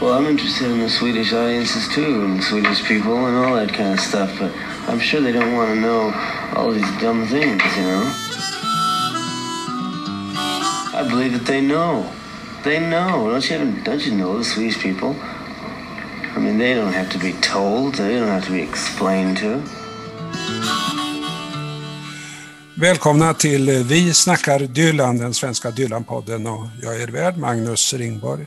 Well, I'm interested in the Swedish audiences too, and Swedish people and all that kind of stuff, but I'm sure they don't want to know all these dumb things, you know? I believe that they know. They know. Don't you, don't you know the Swedish people? I mean, they don't have to be told. They don't have to be explained to. Välkomna till eh, Vi snackar Dylan, den svenska Dylan-podden och jag är värd Magnus Ringborg.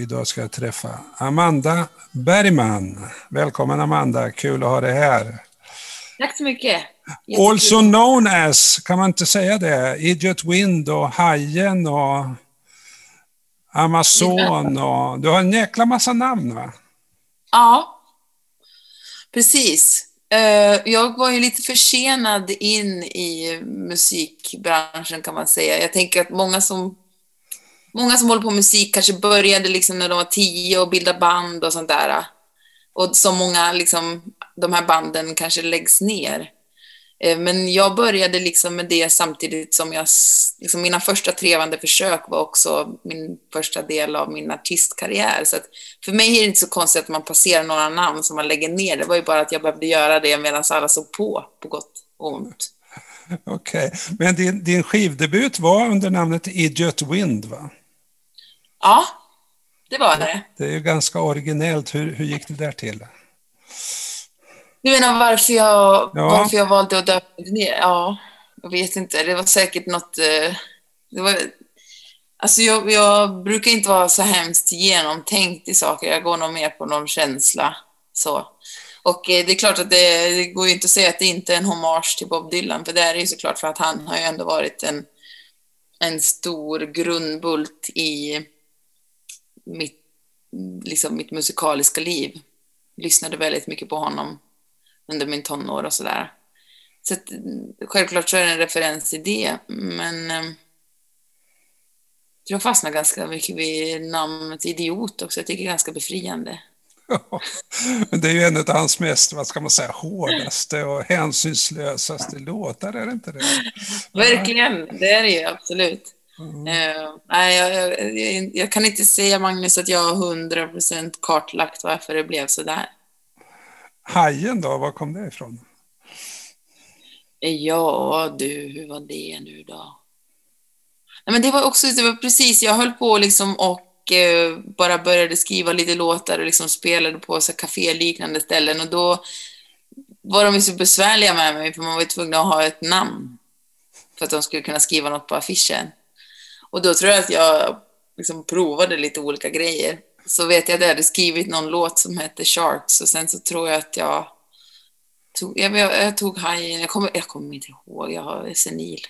Idag ska jag träffa Amanda Bergman. Välkommen Amanda, kul att ha dig här. Tack så mycket. Jättekul. Also known as, kan man inte säga det, Idiot Wind och Hajen och Amazon och du har en jäkla massa namn va? Ja, precis. Eh, jag var ju lite försenad in i musikbranschen kan man säga. Jag tänker att många som, många som håller på med musik kanske började liksom när de var tio och bildade band och sånt där. Och så många, liksom, de här banden kanske läggs ner. Eh, men jag började liksom med det samtidigt som jag, liksom mina första trevande försök var också min första del av min artistkarriär. Så för mig är det inte så konstigt att man passerar några namn som man lägger ner. Det var ju bara att jag behövde göra det medan alla såg på, på gott och ont. Okej, okay. men din, din skivdebut var under namnet Idiot Wind va? Ja, det var det. Det är ju ganska originellt. Hur, hur gick det där till? Du menar varför jag, ja. varför jag valde att döpa ner? Ja, jag vet inte. Det var säkert något... Eh, det var, alltså jag, jag, brukar inte vara så hemskt genomtänkt i saker. Jag går nog mer på någon känsla. Så. Och eh, det är klart att det, det går ju inte att säga att det inte är en hommage till Bob Dylan, för det är det ju såklart för att han har ju ändå varit en, en stor grundbult i mitt, liksom mitt musikaliska liv. Lyssnade väldigt mycket på honom under min tonår och sådär. Så att, självklart så är det en referens till det, men eh, jag fastnar ganska mycket vid namnet idiot också. Jag tycker det är ganska befriande. Ja, men det är ju en av hans mest, vad ska man säga, hårdaste och hänsynslösaste låtar, är det inte det? Verkligen, det är det ju absolut. Mm. Uh, nej, jag, jag, jag, kan inte säga, Magnus, att jag har hundra procent kartlagt varför det blev så där. Hajen då, var kom det ifrån? Ja du, hur var det nu då? Nej, men det var också, det var precis, jag höll på liksom och eh, bara började skriva lite låtar och liksom spelade på så kaféliknande ställen och då var de ju så besvärliga med mig för man var ju tvungen att ha ett namn för att de skulle kunna skriva något på affischen. Och då tror jag att jag liksom provade lite olika grejer så vet jag att jag hade skrivit någon låt som hette Sharks och sen så tror jag att jag tog, jag, jag tog hajen, jag kommer, jag kommer inte ihåg, jag är senil.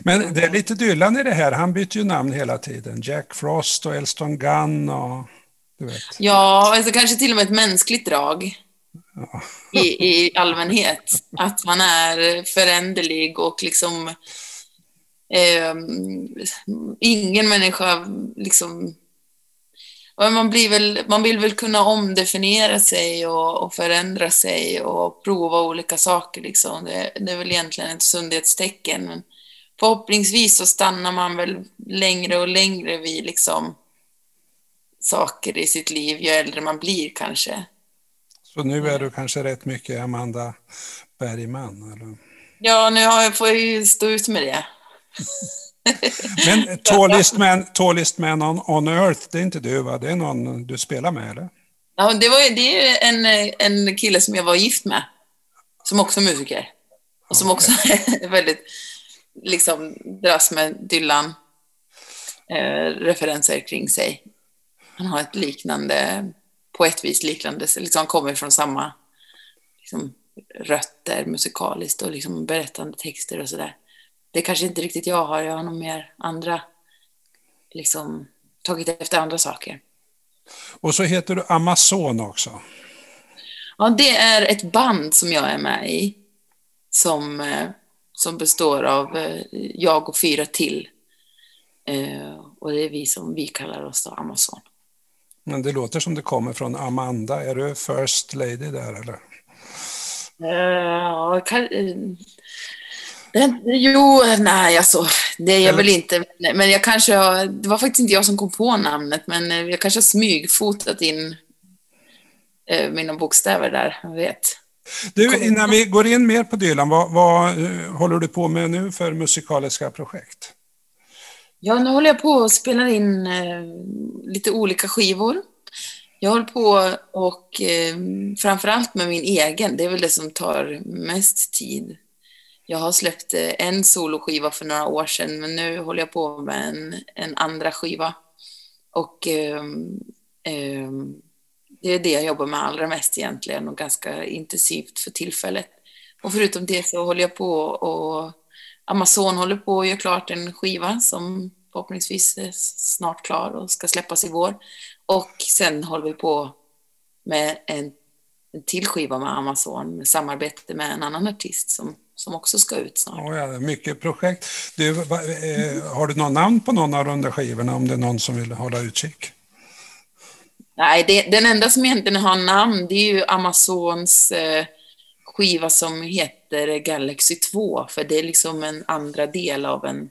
Men det är lite Dylan i det här, han byter ju namn hela tiden. Jack Frost och Elston Gunn och du vet. Ja, alltså kanske till och med ett mänskligt drag. Ja. I, I allmänhet. Att man är föränderlig och liksom eh, ingen människa liksom man, blir väl, man vill väl kunna omdefiniera sig och, och förändra sig och prova olika saker. Liksom. Det, det, är väl egentligen ett sundhetstecken. Men förhoppningsvis så stannar man väl längre och längre vid liksom, saker i sitt liv ju äldre man blir kanske. Så nu är du kanske rätt mycket Amanda Bergman? Eller? Ja, nu har jag, får jag ju stå ut med det. Men Tallest Man, tallest man on, on, Earth, det är inte du va? Det är någon du spelar med eller? Ja, det, var, det är en, en kille som jag var gift med. Som också är musiker. Och som också är väldigt, liksom, dras med Dylan eh, referenser kring sig. Han har ett liknande, på ett vis liknande, liksom kommer från samma liksom, rötter musikaliskt och liksom berättande texter och sådär det kanske inte riktigt jag har. Jag har nog mer andra, liksom tagit efter andra saker. Och så heter du Amazon också. Ja, det är ett band som jag är med i. Som, eh, som består av eh, jag och fyra till. Eh, och det är vi som vi kallar oss då Amazon. Men det låter som det kommer från Amanda. Är du first lady där eller? Ja, Den, jo, nej alltså, det är jag väl inte. Men jag kanske har, det var faktiskt inte jag som kom på namnet, men eh, jag kanske har smygfotat in eh, mina bokstäver där, jag vet. Du, innan vi går in mer på Dylan, vad, vad uh, håller du på med nu för musikaliska projekt? Ja, nu håller jag på och spelar in uh, lite olika skivor. Jag håller på och eh, framförallt med min egen, det är väl det som tar mest tid. Jag har släppt eh, en soloskiva för några år sedan, men nu håller jag på med en, en andra skiva. Och eh, eh, det är det jag jobbar med allra mest egentligen och ganska intensivt för tillfället. Och förutom det så håller jag på och Amazon håller på att göra klart en skiva som förhoppningsvis är snart klar och ska släppas i vår. Och sen håller vi på med en, en till skiva med Amazon, med samarbete med en annan artist som, som också ska ut snart. Oh ja, mycket projekt. Du, eh, har du något namn på någon av de där skivorna om det är någon som vill hålla utkik? Nej, det, den enda som egentligen har namn det är ju Amazons eh, skiva som heter Galaxy 2, för det är liksom en andra del av, en,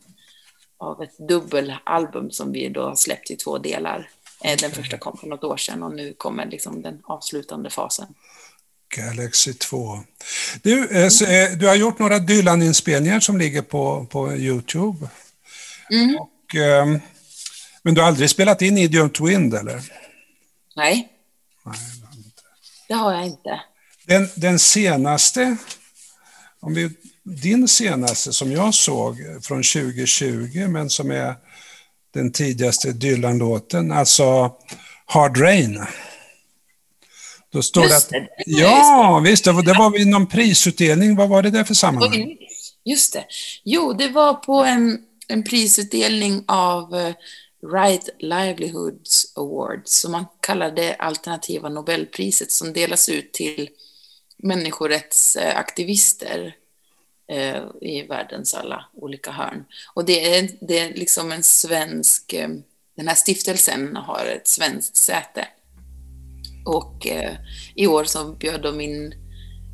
av ett dubbelalbum som vi då har släppt i två delar. Eh, den första kom för något år sedan och nu kommer liksom den avslutande fasen. Galaxy 2. Du, eh, du har gjort några Dylan-inspelningar som ligger på, på Youtube. Mm. Och, ehm, men du har aldrig spelat in Idiom Wind, eller? Nej. Nej det har jag inte. Den, den senaste, om vi, din senaste som jag såg från 2020, men som är den tidigaste Dylan-låten, alltså Hard Rain. Då står Just det. Att, ja, visst, det var, det var vid någon prisutdelning. Vad var det där för sammanhang? Just det. Jo, det var på en, en prisutdelning av uh, Right Livelihoods Awards, som man kallar det alternativa Nobelpriset, som delas ut till människorättsaktivister Eh, i världens alla olika hörn. Och det är, det är liksom en svensk, eh, den här stiftelsen har ett svenskt säte. Och eh, i år så bjöd de in,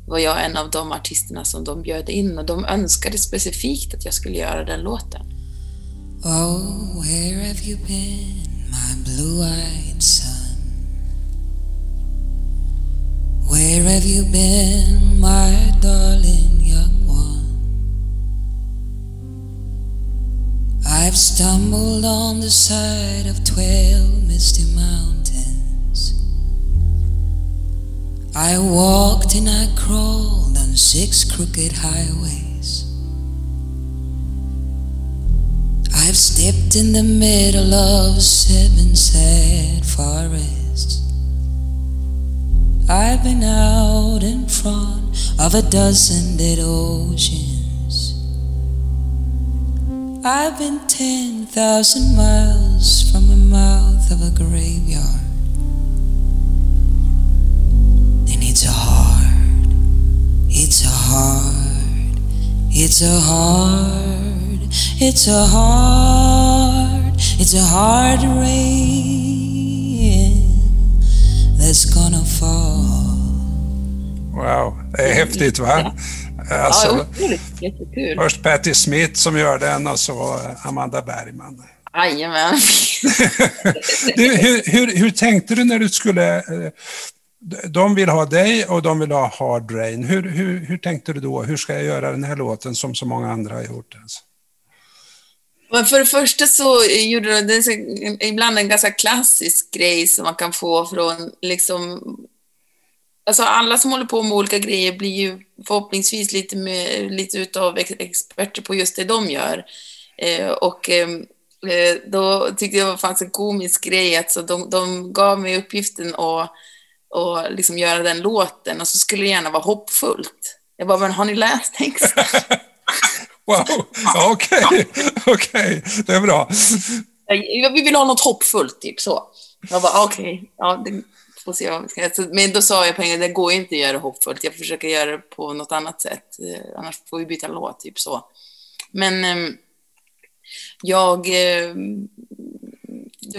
var jag en av de artisterna som de bjöd in och de önskade specifikt att jag skulle göra den låten. Oh, where have you been, my blue-eyed son? Where have you been, my darling young one? I've stumbled on the side of twelve misty mountains. I walked and I crawled on six crooked highways. I've stepped in the middle of seven sad forests. I've been out in front of a dozen dead oceans. I've been 10,000 miles from the mouth of a graveyard. It's a hard, it's a hard, it's a hard, it's a hard, it's a hard rain that's gonna fall. Wow, det är häftigt va? Alltså, ja, otroligt. Jättekul. Först Patti Smith som gör den och så Amanda Bergman. Jajamän. hur, hur, hur tänkte du när du skulle... De vill ha dig och de vill ha Hard Rain. Hur, hur, hur tänkte du då? Hur ska jag göra den här låten som så många andra har gjort? Men för det första så gjorde de det ibland en ganska klassisk grej som man kan få från liksom Alltså alla som håller på med olika grejer blir ju förhoppningsvis lite, mer, lite utav experter på just det de gör. Eh, och ehm, eh, då tyckte jag det fanns en komisk grej, alltså de, de gav mig uppgiften att och liksom göra den låten och så skulle det gärna vara hoppfullt. Jag bara, men har ni läst texten? wow, okej, okej, okay. okay. det är bra. Vi vill ha något hoppfullt, typ så. Jag bara, okej, okay. ja, får se vad vi ska alltså, Men då sa jag på en det går inte att göra hoppfullt. Jag försöker göra det på något annat sätt. Eh, annars får vi byta låt, typ så. Men eh, jag... Eh,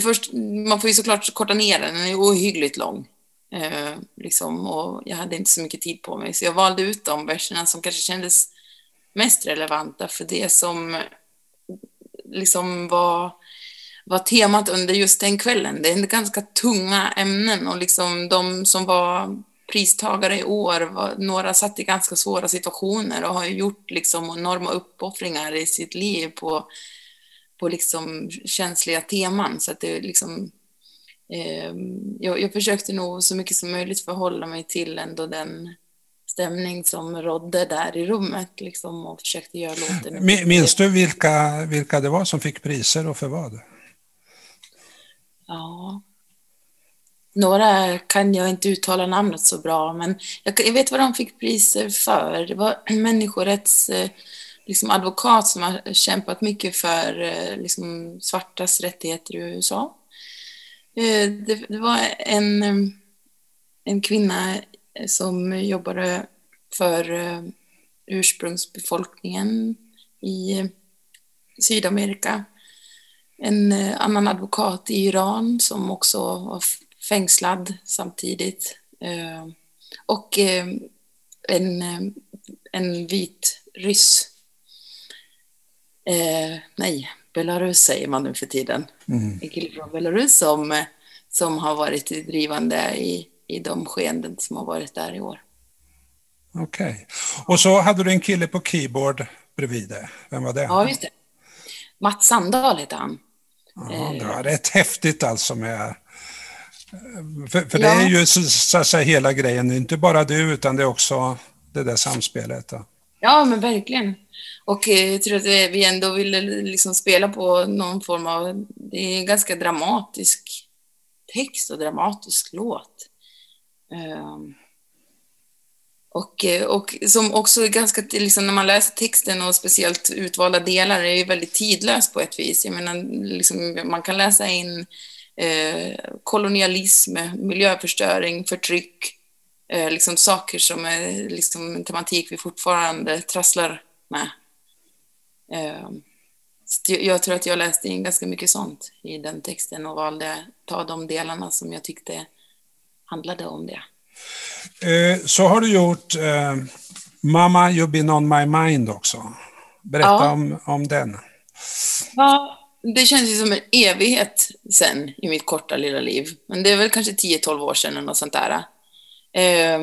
först, man får ju såklart korta ner den. Den är ohyggligt lång. Eh, liksom, och jag hade inte så mycket tid på mig. Så jag valde ut de verserna som kanske kändes mest relevanta för det som liksom var, var temat under just den kvällen. Det är ganska tunga ämnen och liksom de som var pristagare i år, var, några satt i ganska svåra situationer och har gjort liksom enorma uppoffringar i sitt liv på, på liksom känsliga teman. Så att det liksom, jag, jag försökte nog så mycket som möjligt förhålla mig till ändå den stämning som rådde där i rummet liksom, och försökte göra låten. Minns du vilka, vilka det var som fick priser och för vad? Ja, några kan jag inte uttala namnet så bra, men jag, vet vad de fick priser för. Det var en människorätts eh, liksom, advokat som har kämpat mycket för eh, liksom, svartas rättigheter i USA. Eh, det, det var en, eh, en kvinna eh, som jobbade för ursprungsbefolkningen i Sydamerika. En annan advokat i Iran som också var fängslad samtidigt. Och en, en vit ryss. nej, Belarus säger man nu för tiden. Mm. En kille från Belarus som, som har varit drivande i, i de skeenden som har varit där i år. Okej. Okay. Och så hade du en kille på keyboard bredvid dig. Vem var det? Ja, just det. Mats Sandahl heter han. Ja, det var rätt häftigt alltså med för, för ja. det är ju så, så att säga hela grejen, inte bara du utan det är också det där samspelet. Då. Ja, men verkligen. Och eh, jag tror att eh, vi ändå ville liksom spela på någon form av, det är en ganska dramatisk text och dramatisk låt. Ehm, och, eh, och som också är ganska, liksom när man läser texten och speciellt utvalda delar, är ju väldigt tidlös på ett vis. Jag menar, liksom, man kan läsa in eh, kolonialism, miljöförstöring, förtryck, eh, liksom saker som är liksom en tematik vi fortfarande trasslar med. Eh, jag tror att jag läste in ganska mycket sånt i den texten och valde att ta de delarna som jag tyckte handlade om det. Eh, så har du gjort eh, Mama, you've been on my mind också. Berätta ja. om, om den. Ja, det känns ju som en evighet sen i mitt korta lilla liv. Men det är väl kanske 10-12 år sedan eller något sånt där. Eh,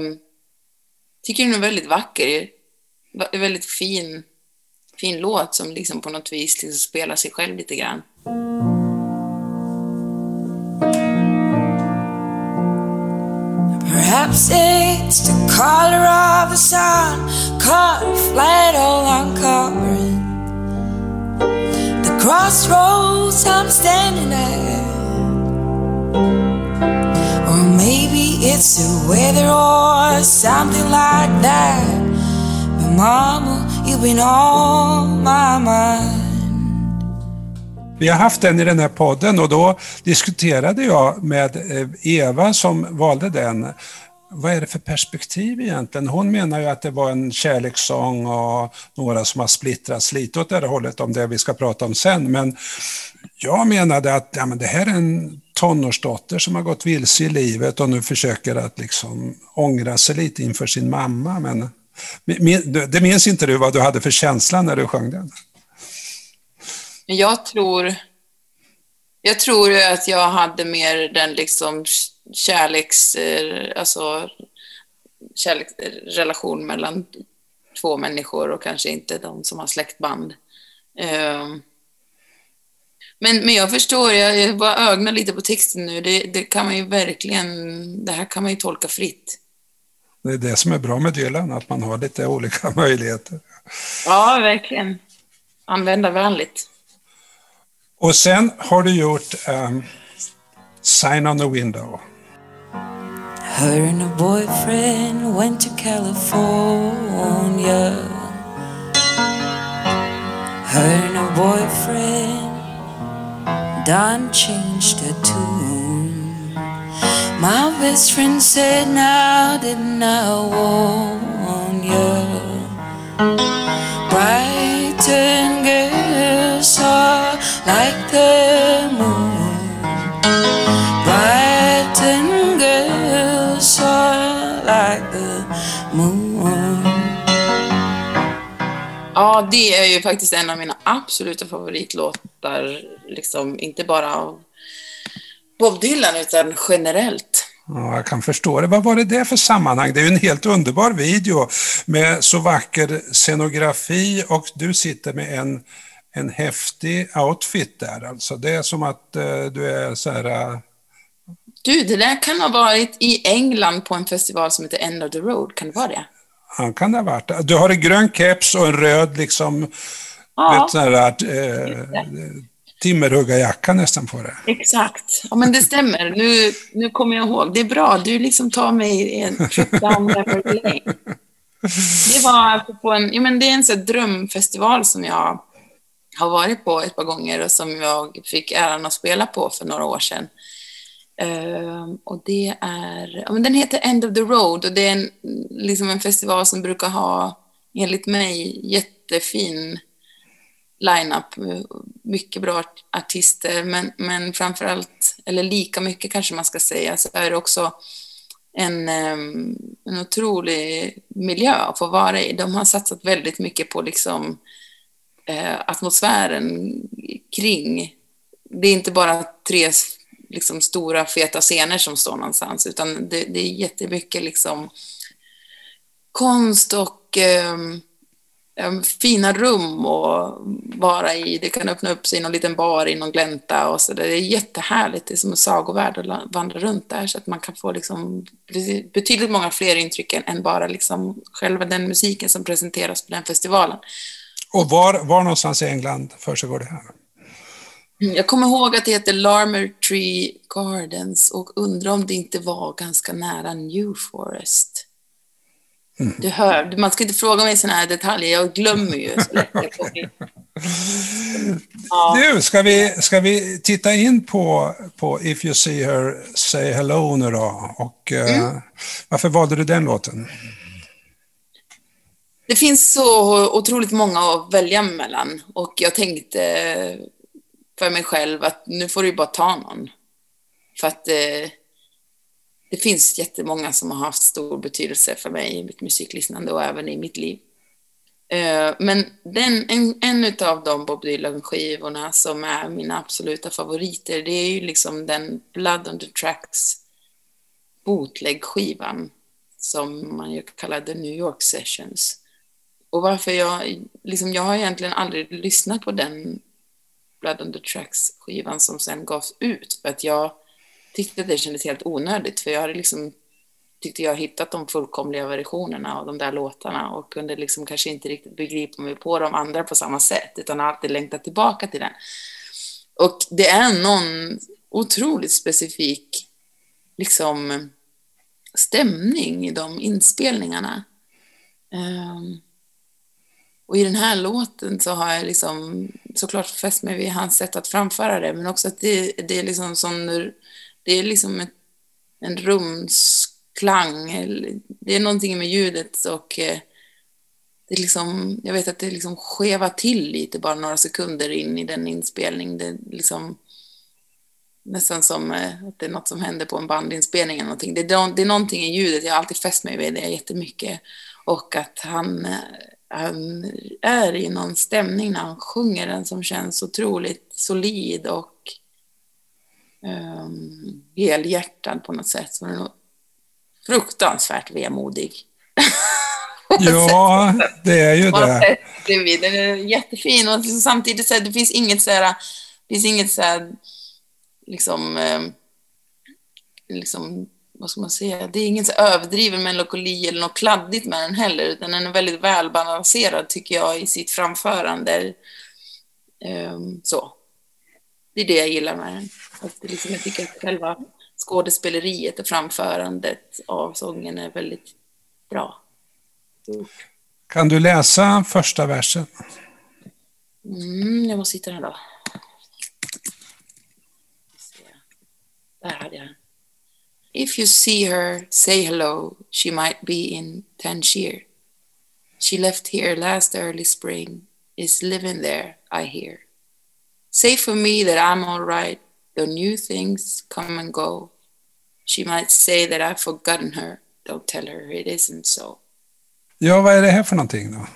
tycker den är väldigt vacker. Väldigt fin, fin låt som liksom på något vis liksom spelar sig själv lite grann. Perhaps it's the color of the sun Caught flat all uncovering crossroads I'm standing at. It's the weather or something like that. But mama, you've been on my mind. Vi har haft den i den här podden och då diskuterade jag med eh, Eva som valde den vad är det för perspektiv egentligen? Hon menar ju att det var en kärlekssång och några som har splittrats lite åt det här hållet, om det vi ska prata om sen. Men jag menade att ja, men det här är en tonårsdotter som har gått vilse i livet och nu försöker att liksom ångra sig lite inför sin mamma. Men det minns inte du vad du hade för känsla när du sjöng den? Jag tror, jag tror att jag hade mer den liksom kärleks, eh, alltså, kärleksrelation mellan två människor och kanske inte de som har släktband. Ehm, men, men jag förstår, jag, jag bara ögnar lite på texten nu. Det, det, kan man ju verkligen, det här kan man ju tolka fritt. Det är det som är bra med Dylan, att man har lite olika möjligheter. Ja, verkligen. Användarvänligt. Och sen har du gjort um, Sign on the Window. Her and her boyfriend went to California. Her and her boyfriend done changed her tune. My best friend said, Now didn't I warn you? Brighton girls are like the moon. Ja, det är ju faktiskt en av mina absoluta favoritlåtar. Liksom, inte bara av Bob Dylan, utan generellt. Ja, jag kan förstå det. Vad var det där för sammanhang? Det är ju en helt underbar video med så vacker scenografi och du sitter med en, en häftig outfit där. Alltså det är som att uh, du är så här... Uh... Du, det där kan ha varit i England på en festival som heter End of the Road. Kan det vara det? Ja, kan det ha varit. Du har en grön keps och en röd liksom... Ja. Vet, sån här, uh, timmerhuggarjacka nästan på det. Exakt. Ja, men det stämmer. Nu, nu kommer jag ihåg. Det är bra. Du liksom tar mig en trip down memory lane. Det var på en, ja, men det är en sån drömfestival som jag har varit på ett par gånger och som jag fick äran att spela på för några år sedan. Uh, och det är, ja, men den heter End of the Road och det är en, liksom en festival som brukar ha, enligt mig, jättefin line-up. Mycket bra artister, men, men framför allt, eller lika mycket kanske man ska säga, så är det också en, ehm, en otrolig miljö att få vara i. De har satsat väldigt mycket på liksom, eh, atmosfären kring. Det är inte bara tre liksom, stora feta scener som står någonstans, utan det, det är jättemycket liksom, konst och eh, fina rum att vara i. Det kan öppna upp sig i någon liten bar i någon glänta och så. där. Det är jättehärligt. Det är som en sagovärld att vandra runt där så att man kan få liksom betydligt många fler intryck än bara liksom själva den musiken som presenteras på den festivalen. Och var, var någonstans i England försiggår det här? Jag kommer ihåg att det heter Larmer Tree Gardens och undrar om det inte var ganska nära New Forest. Du hör, man ska inte fråga mig sådana här detaljer, jag glömmer ju. Ja. Du, ska vi, ska vi titta in på, på If You See Her Say Hello nu då? Och, eh, mm. uh, varför valde du den låten? Det finns så otroligt många att välja mellan och jag tänkte för mig själv att nu får du bara ta någon. För att eh, det finns jättemånga som har haft stor betydelse för mig i mitt musiklyssnande och även i mitt liv. Eh, men den, en, en av de Bob Dylan-skivorna som är mina absoluta favoriter, det är ju liksom den Blood on the Tracks bootleg-skivan som man ju kallar The New York Sessions. Och varför jag, liksom jag har egentligen aldrig lyssnat på den Blood on the Tracks-skivan som sen gavs ut, för att jag tyckte att det kändes helt onödigt för jag hade liksom tyckte jag hittat de fullkomliga versionerna av de där låtarna och kunde liksom kanske inte riktigt begripa mig på de andra på samma sätt utan alltid längtat tillbaka till den. Och det är någon otroligt specifik liksom stämning i de inspelningarna. Um, och i den här låten så har jag liksom såklart fäst mig vid hans sätt att framföra det men också att det, det är liksom sån det är liksom ett, en rumsklang. Det är någonting med ljudet och eh, det är liksom, jag vet att det liksom skevar till lite bara några sekunder in i den inspelning. Det är liksom nästan som eh, att det är något som händer på en bandinspelning eller någonting. Det är, det är någonting i ljudet, jag har alltid fäst mig vid det jättemycket. Och att han, eh, han är i någon stämning när han sjunger den som känns otroligt solid och um, helhjärtad på något sätt. Så den är fruktansvärt vemodig. ja, det är ju det. Den är jättefin och samtidigt så det finns inget så här, det finns inget så här, liksom, ehm, liksom, vad ska man säga, det är ingen så överdriven melankoli eller något kladdigt med den heller, utan den är väldigt välbalanserad tycker jag i sitt framförande. Um, så. Det är det jag gillar med den. Att liksom, jag tycker att själva skådespeleriet och framförandet av sången är väldigt bra. Kan du läsa första versen? Mm, jag måste hitta den då. Där hade jag den. If you see her, say hello. She might be in Tangier. She left here last early spring. Is living there, I hear. Say for me that I'm all right though new things come and go. She might say that I've forgotten her. Don't tell her it isn't so. Ja, vad är det här för någonting då?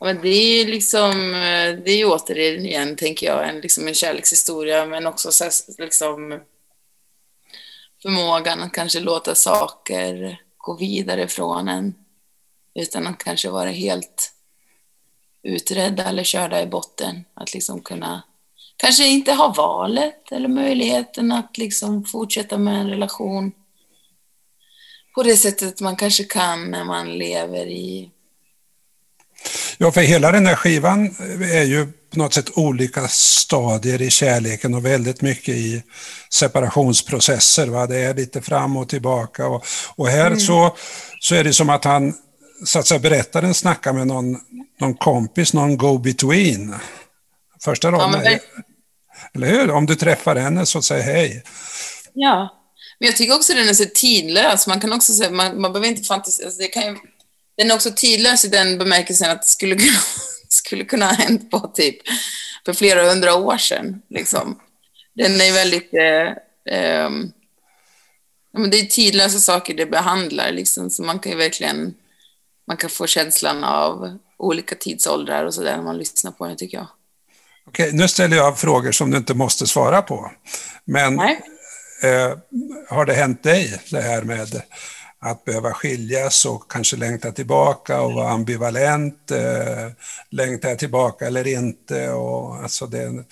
Men det är liksom, eh, det är ju återigen, tänker jag, en, liksom en kärlekshistoria, men också så liksom förmågan att kanske låta saker gå vidare från en utan att kanske vara helt utredda eller körda i botten. Att liksom kunna kanske inte ha valet eller möjligheten att liksom fortsätta med en relation på det sättet man kanske kan när man lever i... Ja, för hela den här skivan är ju på något sätt olika stadier i kärleken och väldigt mycket i separationsprocesser. Va? Det är lite fram och tillbaka och, och här mm. så, så är det som att han, så att säga, berättaren snackar med någon, någon kompis, någon go-between. Första raden ja, eller hur? Om du träffar henne så säg hej. Ja, men jag tycker också den är så tidlös. Man kan också säga, man, man behöver inte fantisera. Alltså det kan ju, den är också tidlös i den bemärkelsen att det skulle kunna, skulle kunna ha hänt på typ för flera hundra år sedan. Liksom. Den är väldigt... Eh, eh, men det är tidlösa saker det behandlar, liksom, så man kan ju verkligen man kan få känslan av olika tidsåldrar och sådär när man lyssnar på den, tycker jag. Okej, nu ställer jag frågor som du inte måste svara på. Men eh, har det hänt dig, det här med att behöva skiljas och kanske längta tillbaka och vara ambivalent? Eh, längtar jag tillbaka eller inte? Och, alltså det,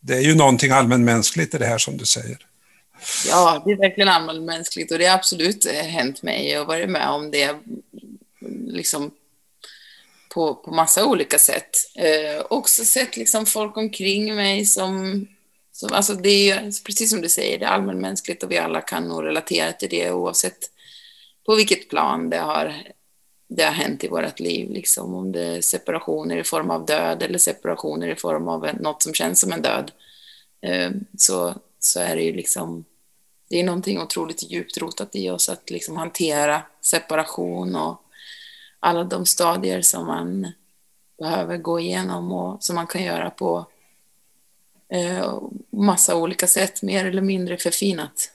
det är ju någonting allmänmänskligt i det här som du säger. Ja, det är verkligen allmänmänskligt och det har absolut eh, hänt mig och varit med om det liksom på, på massa olika sätt. Eh, också sett liksom folk omkring mig som, som alltså det är precis som du säger, det är allmänmänskligt och vi alla kan nog relatera till det oavsett på vilket plan det har, det har hänt i vårt liv, liksom om det är separationer i form av död eller separationer i form av något som känns som en död, ehm, så, så är det ju liksom det är någonting otroligt djupt rotat i oss att liksom hantera separation och alla de stadier som man behöver gå igenom och som man kan göra på eh, massa olika sätt, mer eller mindre förfinat.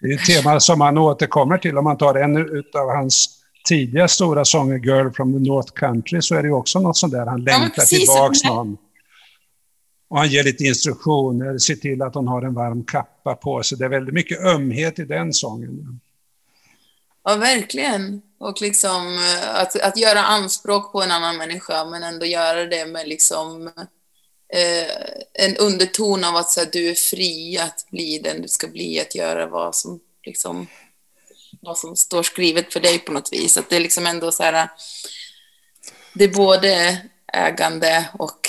Det är ett tema som han återkommer till. Om man tar en av hans tidiga stora sånger, Girl from the North Country, så är det också något sånt där. Han längtar ja, tillbaks någon. Och han ger lite instruktioner, ser till att hon har en varm kappa på sig. Det är väldigt mycket ömhet i den sången. Ja, verkligen. Och liksom eh, att, att göra anspråk på en annan människa, men ändå göra det med liksom eh, en underton av att så här, du är fri att bli den du ska bli, att göra vad som, liksom, vad som står skrivet för dig på något vis. Att det är liksom ändå så här, det är både ägande och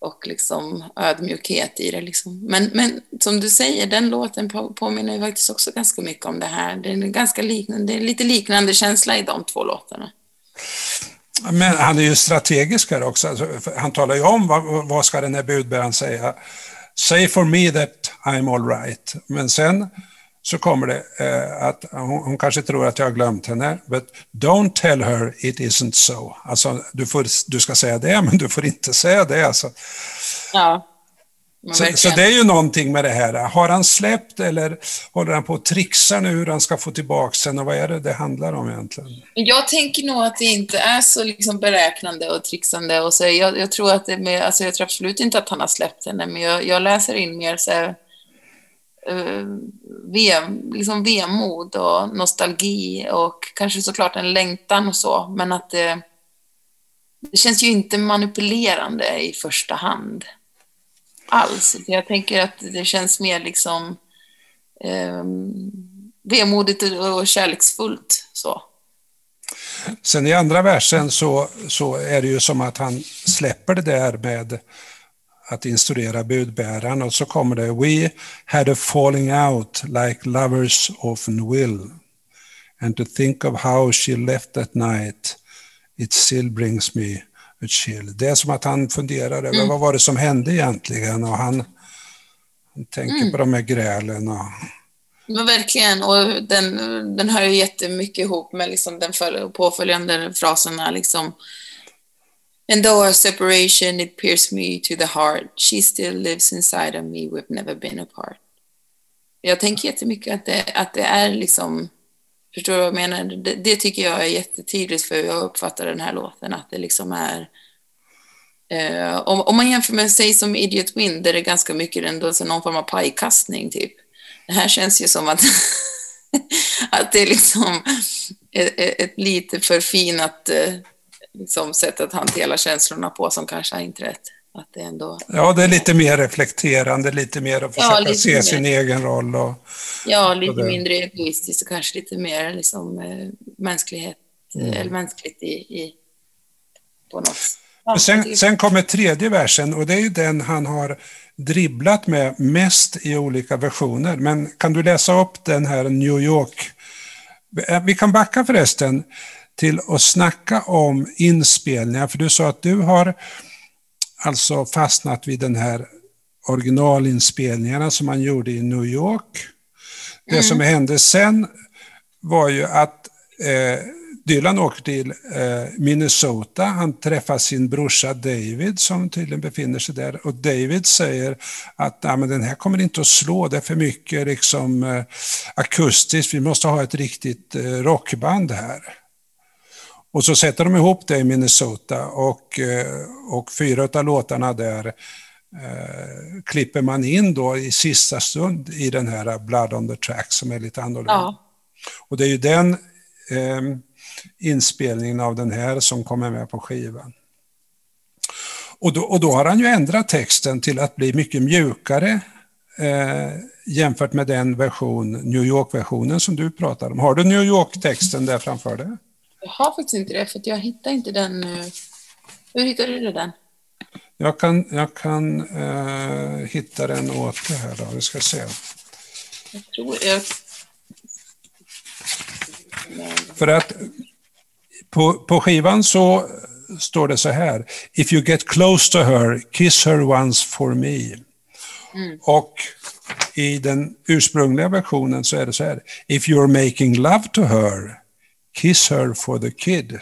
och liksom ödmjukhet i det. Liksom. Men, men som du säger, den låten påminner ju faktiskt också ganska mycket om det här. Det är, ganska liknande, det är lite liknande känsla i de två låtarna. Men han är ju strategisk här också. Alltså, han talar ju om vad, vad ska den här budbäraren säga. Say for me that I'm all right. Men sen så kommer det eh, att hon, hon, kanske tror att jag har glömt henne, but don't tell her it isn't so. Alltså, du, får, du ska säga det, men du får inte säga det. Alltså. Ja. Så, så, det är ju någonting med det här. Har han släppt eller håller han på att trixa nu hur han ska få tillbaka sen och vad är det det handlar om egentligen? Jag tänker nog att det inte är så liksom beräknande och trixande och så. Jag, jag tror att det med, alltså jag tror absolut inte att han har släppt henne, men jag, jag läser in mer så här, eh, vem, liksom vemod och nostalgi och kanske såklart en längtan och så, men att det, det känns ju inte manipulerande i första hand alls. Jag tänker att det känns mer liksom eh, vemodigt och kärleksfullt så. Sen i andra versen så, så är det ju som att han släpper det där med att instruera budbäraren och så kommer det We had a falling out like lovers often will. And to think of how she left that night it still brings me a chill. Det är som att han funderar över mm. vad var det som hände egentligen och han, han tänker mm. på de här grälen. Och... Men verkligen, och den, den hör ju jättemycket ihop med liksom den påföljande fraserna liksom And though our separation, it pierced me to the heart. She still lives inside of me. We've never been apart. Jag tänker jättemycket att det, att det är liksom Förstår du vad jag menar? Det, det, tycker jag är jättetydligt för hur jag uppfattar den här låten, att det liksom är... Eh, om, om, man jämför med, sig som Idiot Wind, där det är ganska mycket ändå någon form av pajkastning, typ. Det här känns ju som att, att det är liksom ett, ett lite förfinat eh, liksom, sätt att hantera känslorna på som kanske har inträtt. Att det ändå... Ja, det är lite mer reflekterande, lite mer att försöka ja, se mer. sin egen roll. Och, ja, lite och mindre egoistiskt och kanske lite mer liksom, eh, mänsklighet, mm. eller mänskligt i, i, på något sen, sen kommer tredje versen och det är ju den han har dribblat med mest i olika versioner. Men kan du läsa upp den här New York? Eh, vi kan backa förresten till att snacka om inspelningar, för du sa att du har alltså fastnat vid den här originalinspelningarna som man gjorde i New York. Det mm. som hände sen var ju att eh, Dylan åker till eh, Minnesota. Han träffar sin brorsa David som tydligen befinner sig där. Och David säger att men den här kommer inte att slå, det är för mycket liksom, eh, akustiskt. Vi måste ha ett riktigt eh, rockband här. Och så sätter de ihop det i Minnesota och, eh, och fyra av låtarna där eh, klipper man in då i sista stund i den här Blood on the Track som är lite annorlunda. Ja. Och det är ju den eh, inspelningen av den här som kommer med på skivan. Och då, och då har han ju ändrat texten till att bli mycket mjukare eh, jämfört med den version, New York-versionen som du pratar om. Har du New York-texten där framför dig? Jag har faktiskt inte det, för jag hittar inte den. Eh, hur hittade du den? Jag kan, jag kan uh, hitta den åt det här då, vi ska se. Jag tror jag... För att på, på skivan så står det så här. If you get close to her, kiss her once for me. Mm. Och i den ursprungliga versionen så är det så här. If you're making love to her, kiss her for the kid.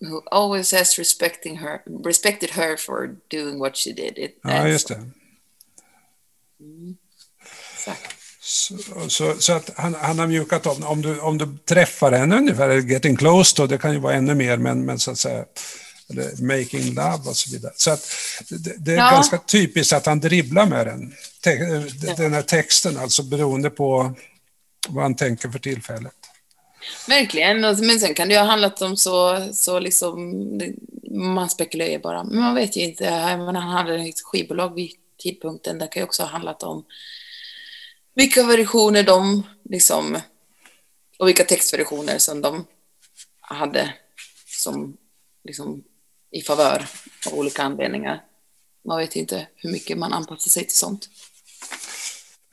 Who always has respecting her, respected her for doing what she did. It, ja, just det. Mm. Så, så, så, att han, han har mjukat om. Om du, om du träffar henne ungefär, getting close då, det kan ju vara ännu mer, men, men så att säga, eller making love och så vidare. Så att det, det är ja. ganska typiskt att han dribblar med den, te, den här texten, alltså beroende på vad han tänker för tillfället. Verkligen, men sen kan det ju ha handlat om så, så liksom, man spekulerar ju bara, men man vet ju inte, han hade ett skivbolag vid tidpunkten, det kan ju också ha handlat om vilka versioner de, liksom, och vilka textversioner som de hade som, liksom, i favör av olika anledningar. Man vet inte hur mycket man anpassar sig till sånt.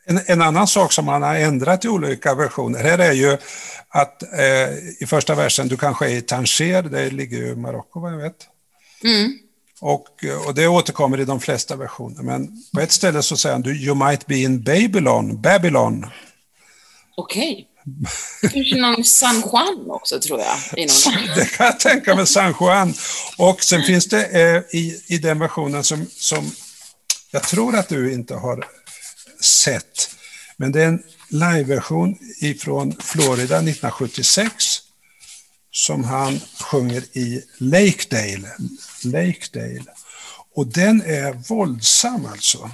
En, en, annan sak som man har ändrat i olika versioner här är ju att eh, i första versen, du kanske är i Tanger, det ligger ju i Marocko vad jag vet. Mm. Och, och det återkommer i de flesta versioner, men på ett ställe så säger han du, you might be in Babylon, Babylon. Okej. Okay. Kanske någon San Juan också, tror jag. det kan jag tänka mig, San Juan. Och sen finns det eh, i, i den versionen som, som jag tror att du inte har sett, men det är en liveversion ifrån Florida 1976 som han sjunger i Lakedale. Lakedale. Och den är våldsam alltså.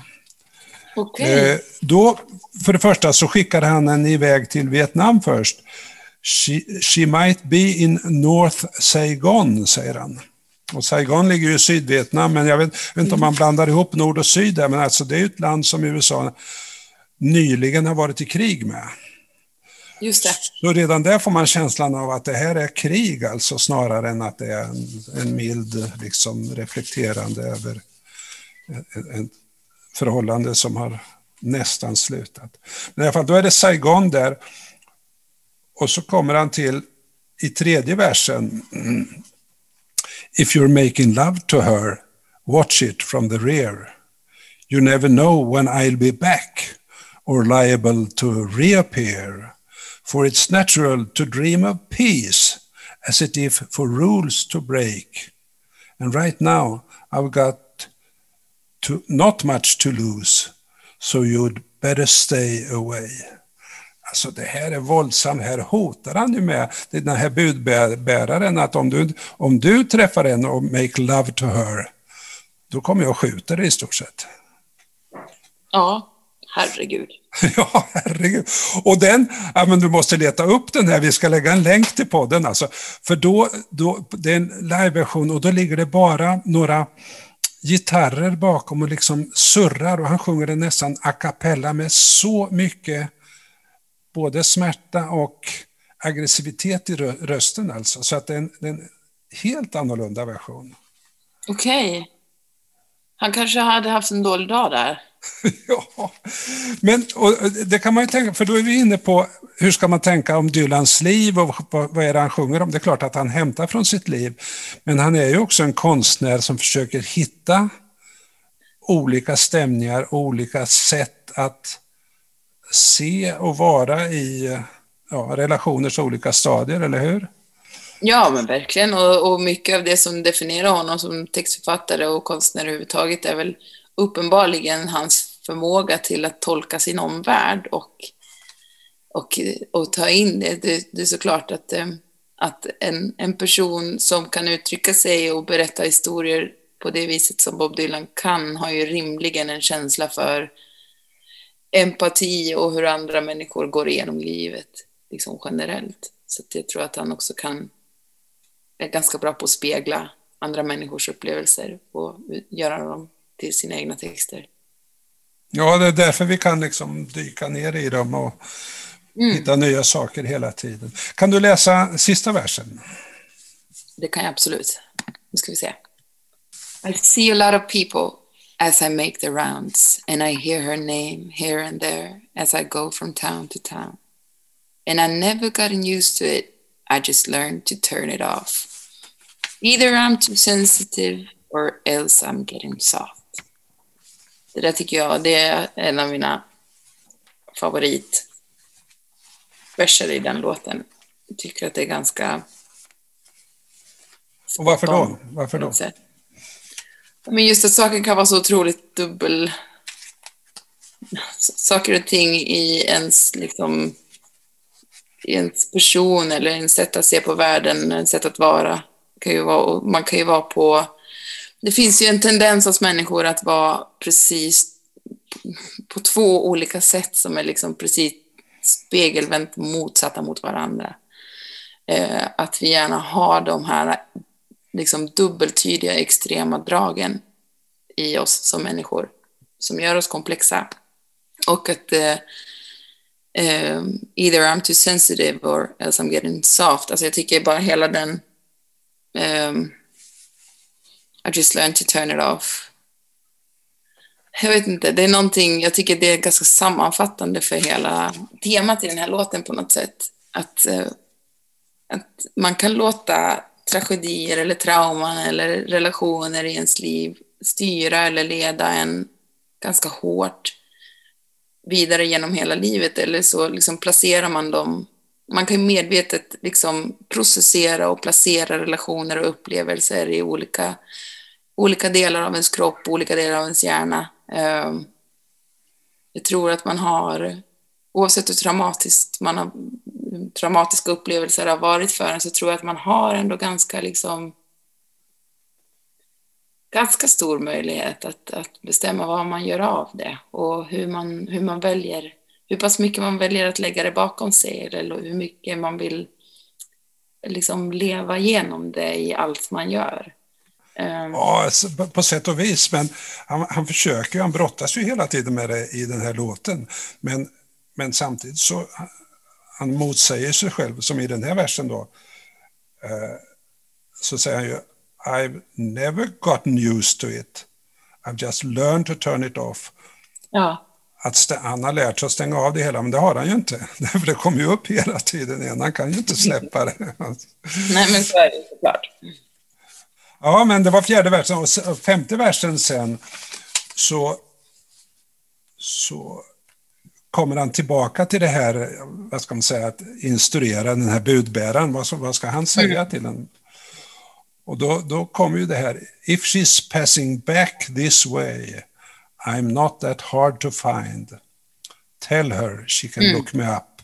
Okay. Eh, då, för det första så skickade han henne iväg till Vietnam först. She, she might be in North Saigon, säger han. Och Saigon ligger ju i Sydvietnam, men jag vet, vet inte om man blandar ihop nord och syd där, men alltså det är ett land som USA nyligen har varit i krig med. Just det. Så redan där får man känslan av att det här är krig alltså snarare än att det är en, en mild liksom, reflekterande över ett förhållande som har nästan slutat. Men i alla fall, då är det Saigon där. Och så kommer han till i tredje versen. If you're making love to her, watch it from the rear. You never know when I'll be back or liable to reappear. For it's natural to dream of peace, as it if for rules to break. And right now, I've got to, not much to lose, so you'd better stay away. Alltså det här är våldsamt, här hotar han ju med den här budbäraren att om du, om du träffar en och make love to her, då kommer jag och skjuter dig i stort sett. Ja, herregud. ja, herregud. Och den, ja, men du måste leta upp den här, vi ska lägga en länk till podden alltså. För då, då det är en liveversion och då ligger det bara några gitarrer bakom och liksom surrar och han sjunger den nästan a cappella med så mycket både smärta och aggressivitet i rösten alltså. Så att det är en, det är en helt annorlunda version. Okej. Okay. Han kanske hade haft en dålig dag där. ja, men det kan man ju tänka, för då är vi inne på hur ska man tänka om Dylans liv och vad är det han sjunger om? Det är klart att han hämtar från sitt liv, men han är ju också en konstnär som försöker hitta olika stämningar, olika sätt att se och vara i ja, relationers olika stadier, eller hur? Ja, men verkligen. Och, och mycket av det som definierar honom som textförfattare och konstnär överhuvudtaget är väl uppenbarligen hans förmåga till att tolka sin omvärld och, och, och ta in det. det. Det är såklart att, eh, att en, en person som kan uttrycka sig och berätta historier på det viset som Bob Dylan kan har ju rimligen en känsla för empati och hur andra människor går igenom livet liksom generellt. Så jag tror att han också kan är ganska bra på att spegla andra människors upplevelser och göra dem till sina egna texter. Ja, det är därför vi kan liksom dyka ner i dem och mm. hitta nya saker hela tiden. Kan du läsa sista versen? Det kan jag absolut. Nu ska vi se. I see a lot of people as I make the rounds and I hear her name here and there as I go from town to town. And I never gotten used to it. I just learned to turn it off. Either I'm too sensitive or else I'm getting soft. Det där tycker jag det är en av mina favoritverser i den låten. Jag tycker att det är ganska... Och varför då? Varför då? Men just att saker kan vara så otroligt dubbel... Saker och ting i ens, liksom, i ens person eller ens sätt att se på världen, ens sätt att vara. Kan ju vara man kan ju vara på det finns ju en tendens hos människor att vara precis på två olika sätt som är liksom precis spegelvänt motsatta mot varandra. Eh, att vi gärna har de här liksom dubbeltydiga extrema dragen i oss som människor som gör oss komplexa. Och att eh, eh, either I'm too sensitive or else I'm getting soft. Alltså jag tycker bara hela den ehm, um, i just learned to turn it off. Jag vet inte, det är någonting, jag tycker det är ganska sammanfattande för hela temat i den här låten på något sätt. Att, eh, att man kan låta tragedier eller trauman eller relationer i ens liv styra eller leda en ganska hårt vidare genom hela livet eller så liksom placerar man dem man kan medvetet liksom processera och placera relationer och upplevelser i olika olika delar av ens kropp, olika delar av ens hjärna. Ehm, jag tror att man har, oavsett hur traumatiskt man har, traumatiska upplevelser har varit för en, så tror jag att man har ändå ganska liksom ganska stor möjlighet att, att bestämma vad man gör av det och hur man, hur man väljer, hur pass mycket man väljer att lägga det bakom sig eller hur mycket man vill liksom leva igenom det i allt man gör. Ehm. Ja, alltså, på sätt och vis. Men han, han försöker, han brottas ju hela tiden med det i den här låten. Men, men samtidigt så han motsäger sig själv, som i den här versen då. Eh, så säger han ju I've never gotten used to it. I've just learned to turn it off. Ja. Att han har lärt sig att stänga av det hela, men det har han ju inte. För det kommer ju upp hela tiden igen. Han kan ju inte släppa det. Nej, men så är det såklart. Ja, men det var fjärde versen. Och femte versen sen så, så kommer han tillbaka till det här, vad ska man säga, att instruera den här budbäraren. Vad, vad ska han säga mm. till den? Och då, då kommer ju det här, if she's passing back this way, I'm not that hard to find. Tell her she can mm. look me up.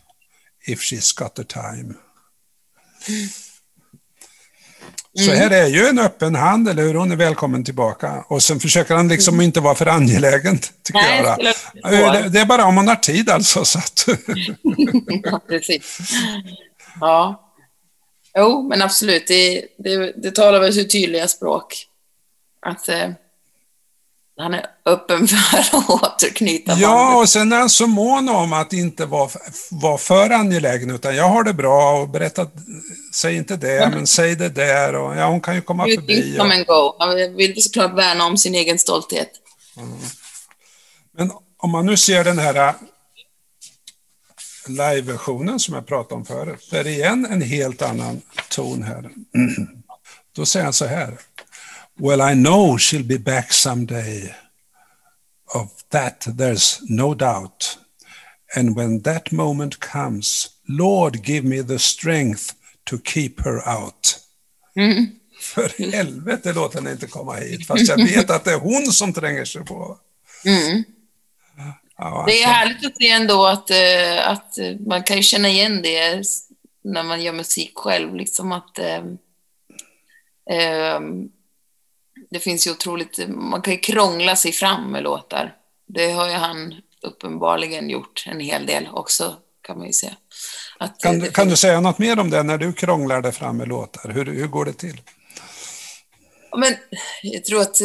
if she's got the time. Så här är ju en öppen hand, eller hur? Hon är välkommen tillbaka. Och sen försöker han liksom inte vara för angelägen, tycker Nej, jag. Det, det är bara om man har tid alltså. Så att... ja, precis. Ja. Jo, men absolut. Det, det, det talar väl sitt tydliga språk. Att eh, han är öppen för att återknyta bandet. Ja, och sen är han så mån om att inte vara, vara för angelägen, utan jag har det bra och berätta, säg inte det, mm. men säg det där och ja, hon kan ju komma you förbi. Come and go. Han vill såklart värna om sin egen stolthet. Mm. Men om man nu ser den här äh, live-versionen som jag pratade om förut, så är igen en helt annan ton här. Då säger han så här. Well, I know she'll be back someday. Of that, there's no doubt. And when that moment comes, Lord, give me the strength to keep her out. Mm. För helvete, låt henne inte komma hit, fast jag vet att det är hon som tränger sig på. Mm. Ja, det är härligt att se ändå att, eh, att man kan känna igen det när man gör musik själv, liksom att eh, eh, det finns ju otroligt, man kan ju krångla sig fram med låtar. Det har ju han uppenbarligen gjort en hel del också, kan man ju säga. Att, kan, du, kan du säga något mer om det när du krånglar dig fram med låtar? Hur, hur går det till? Men jag tror att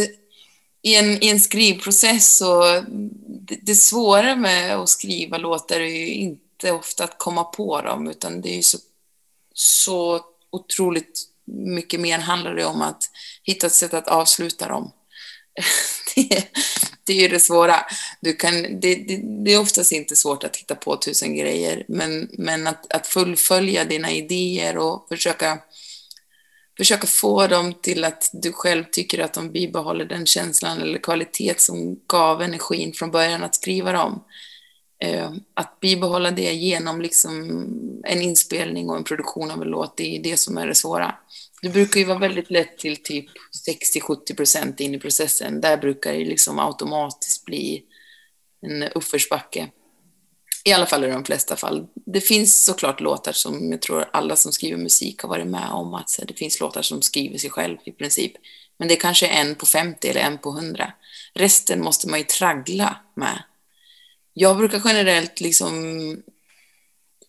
i en, i en skrivprocess så det, det svåra med att skriva låtar är ju inte ofta att komma på dem, utan det är ju så, så otroligt mycket mer handlar det om att hitta ett sätt att avsluta dem. det, det är ju det svåra. Du kan, det, det, det, är oftast inte svårt att hitta på tusen grejer, men, men att, att fullfölja dina idéer och försöka, försöka få dem till att du själv tycker att de bibehåller den känslan eller kvalitet som gav energin från början att skriva dem. Eh, att bibehålla det genom liksom en inspelning och en produktion av en låt, det är det som är det svåra. Det brukar ju vara väldigt lätt till typ 60-70 procent in i processen. Där brukar det liksom automatiskt bli en uppförsbacke. I alla fall i de flesta fall. Det finns såklart låtar som jag tror alla som skriver musik har varit med om. att Det finns låtar som skriver sig själv i princip. Men det är kanske en på 50 eller en på 100. Resten måste man ju traggla med. Jag brukar generellt liksom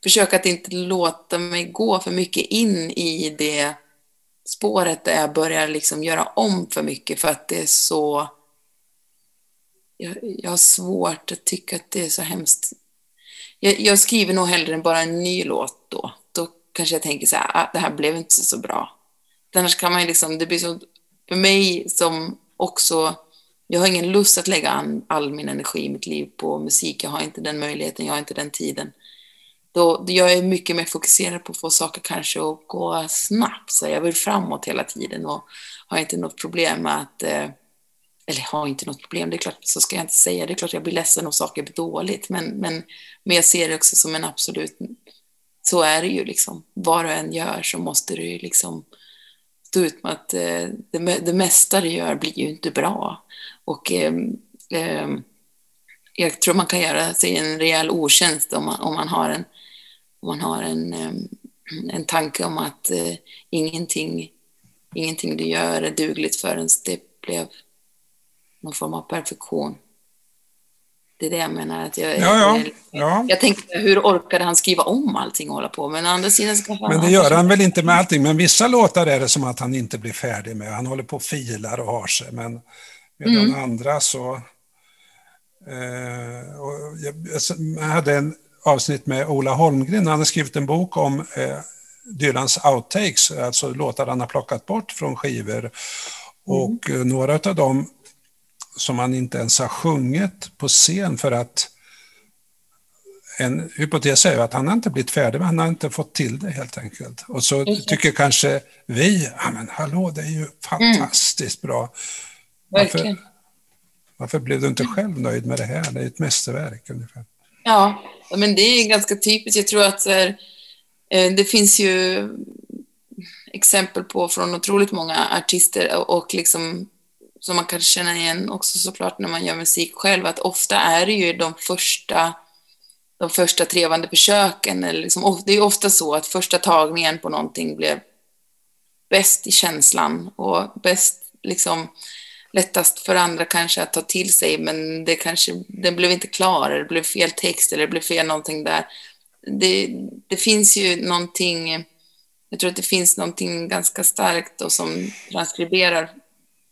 försöka att inte låta mig gå för mycket in i det spåret där jag börjar liksom göra om för mycket för att det är så... Jag, jag har svårt att tycka att det är så hemskt. Jag, jag skriver nog hellre än bara en ny låt då. Då kanske jag tänker så här, ah, det här blev inte så bra. Annars kan man ju liksom, det blir så, för mig som också, jag har ingen lust att lägga an, all min energi i mitt liv på musik. Jag har inte den möjligheten, jag har inte den tiden då, jag är mycket mer fokuserad på att få saker kanske att gå snabbt. Så jag vill framåt hela tiden och har inte något problem med att eh, eller har inte något problem, det är klart, så ska jag inte säga, det är klart jag blir ledsen om saker blir dåligt, men, men, men jag ser det också som en absolut, så är det ju liksom, vad du än gör så måste du ju liksom stå ut med att eh, det, det mesta du gör blir ju inte bra. Och eh, eh, jag tror man kan göra sig en rejäl otjänst om man, om man har en man har en, en tanke om att eh, ingenting, ingenting du gör är dugligt förrän det blev någon form av perfektion. Det är det jag menar. Att jag, ja, ja, ja. jag tänkte, hur orkade han skriva om allting och hålla på? Men å andra sidan så kanske Men det gör han väl inte med allting. Men vissa låtar är det som att han inte blir färdig med. Han håller på och filar och har sig. Men medan mm. andra så... Eh, och jag, jag hade en avsnitt med Ola Holmgren. Han har skrivit en bok om eh, Dylans outtakes, alltså låtar han har plockat bort från skivor. Mm. Och eh, några av dem som han inte ens har sjungit på scen för att en hypotes är att han har inte blivit färdig, men han har inte fått till det helt enkelt. Och så mm. tycker kanske vi, ja men hallå, det är ju fantastiskt mm. bra. Varför, varför blev du inte själv nöjd med det här? Det är ett mästerverk ungefär. Ja, men det är ganska typiskt. Jag tror att här, eh, det finns ju exempel på från otroligt många artister och liksom som man kan känna igen också såklart när man gör musik själv, att ofta är det ju de första de första trevande försöken. Eller liksom, det är ofta så att första tagningen på någonting blev bäst i känslan och bäst, liksom, lättast för andra kanske att ta till sig, men det kanske, den blev inte klar, eller det blev fel text, eller det blev fel någonting där. Det, det finns ju någonting, jag tror att det finns någonting ganska starkt och som transkriberar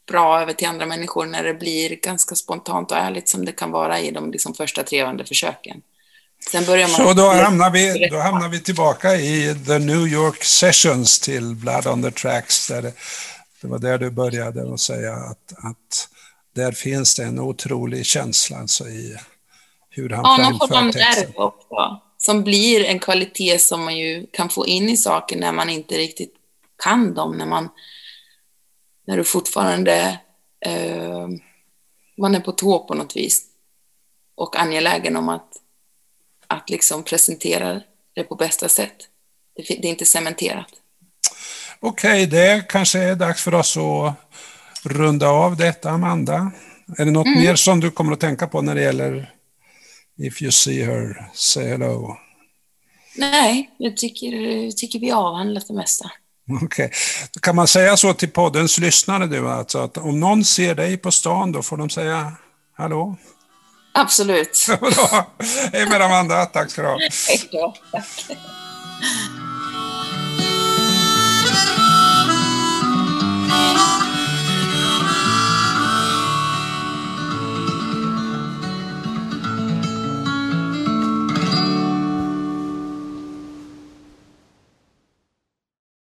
bra över till andra människor när det blir ganska spontant och ärligt som det kan vara i de liksom, första trevande försöken. Sen börjar man... Så då hamnar, vi, då hamnar vi tillbaka i The New York Sessions till Blood on the Tracks. Där det, det var där du började att säga att, att där finns det en otrolig känsla alltså i hur han ja, framför texten. Ja, också. Som blir en kvalitet som man ju kan få in i saker när man inte riktigt kan dem. När, man, när du fortfarande eh, man är på tå på något vis och angelägen om att att liksom presentera det på bästa sätt. Det, är inte cementerat. Okej, okay, det kanske är dags för oss att runda av detta, Amanda. Är det något mm. mer som du kommer att tänka på när det gäller If you see her, say hello? Nej, jag tycker, jag tycker vi avhandlat det mesta. Okej. Okay. Kan man säga så till poddens lyssnare nu, alltså att om någon ser dig på stan, då får de säga hallå? Absolut. Hej med Amanda, tack ska du ha. Hej då, tack.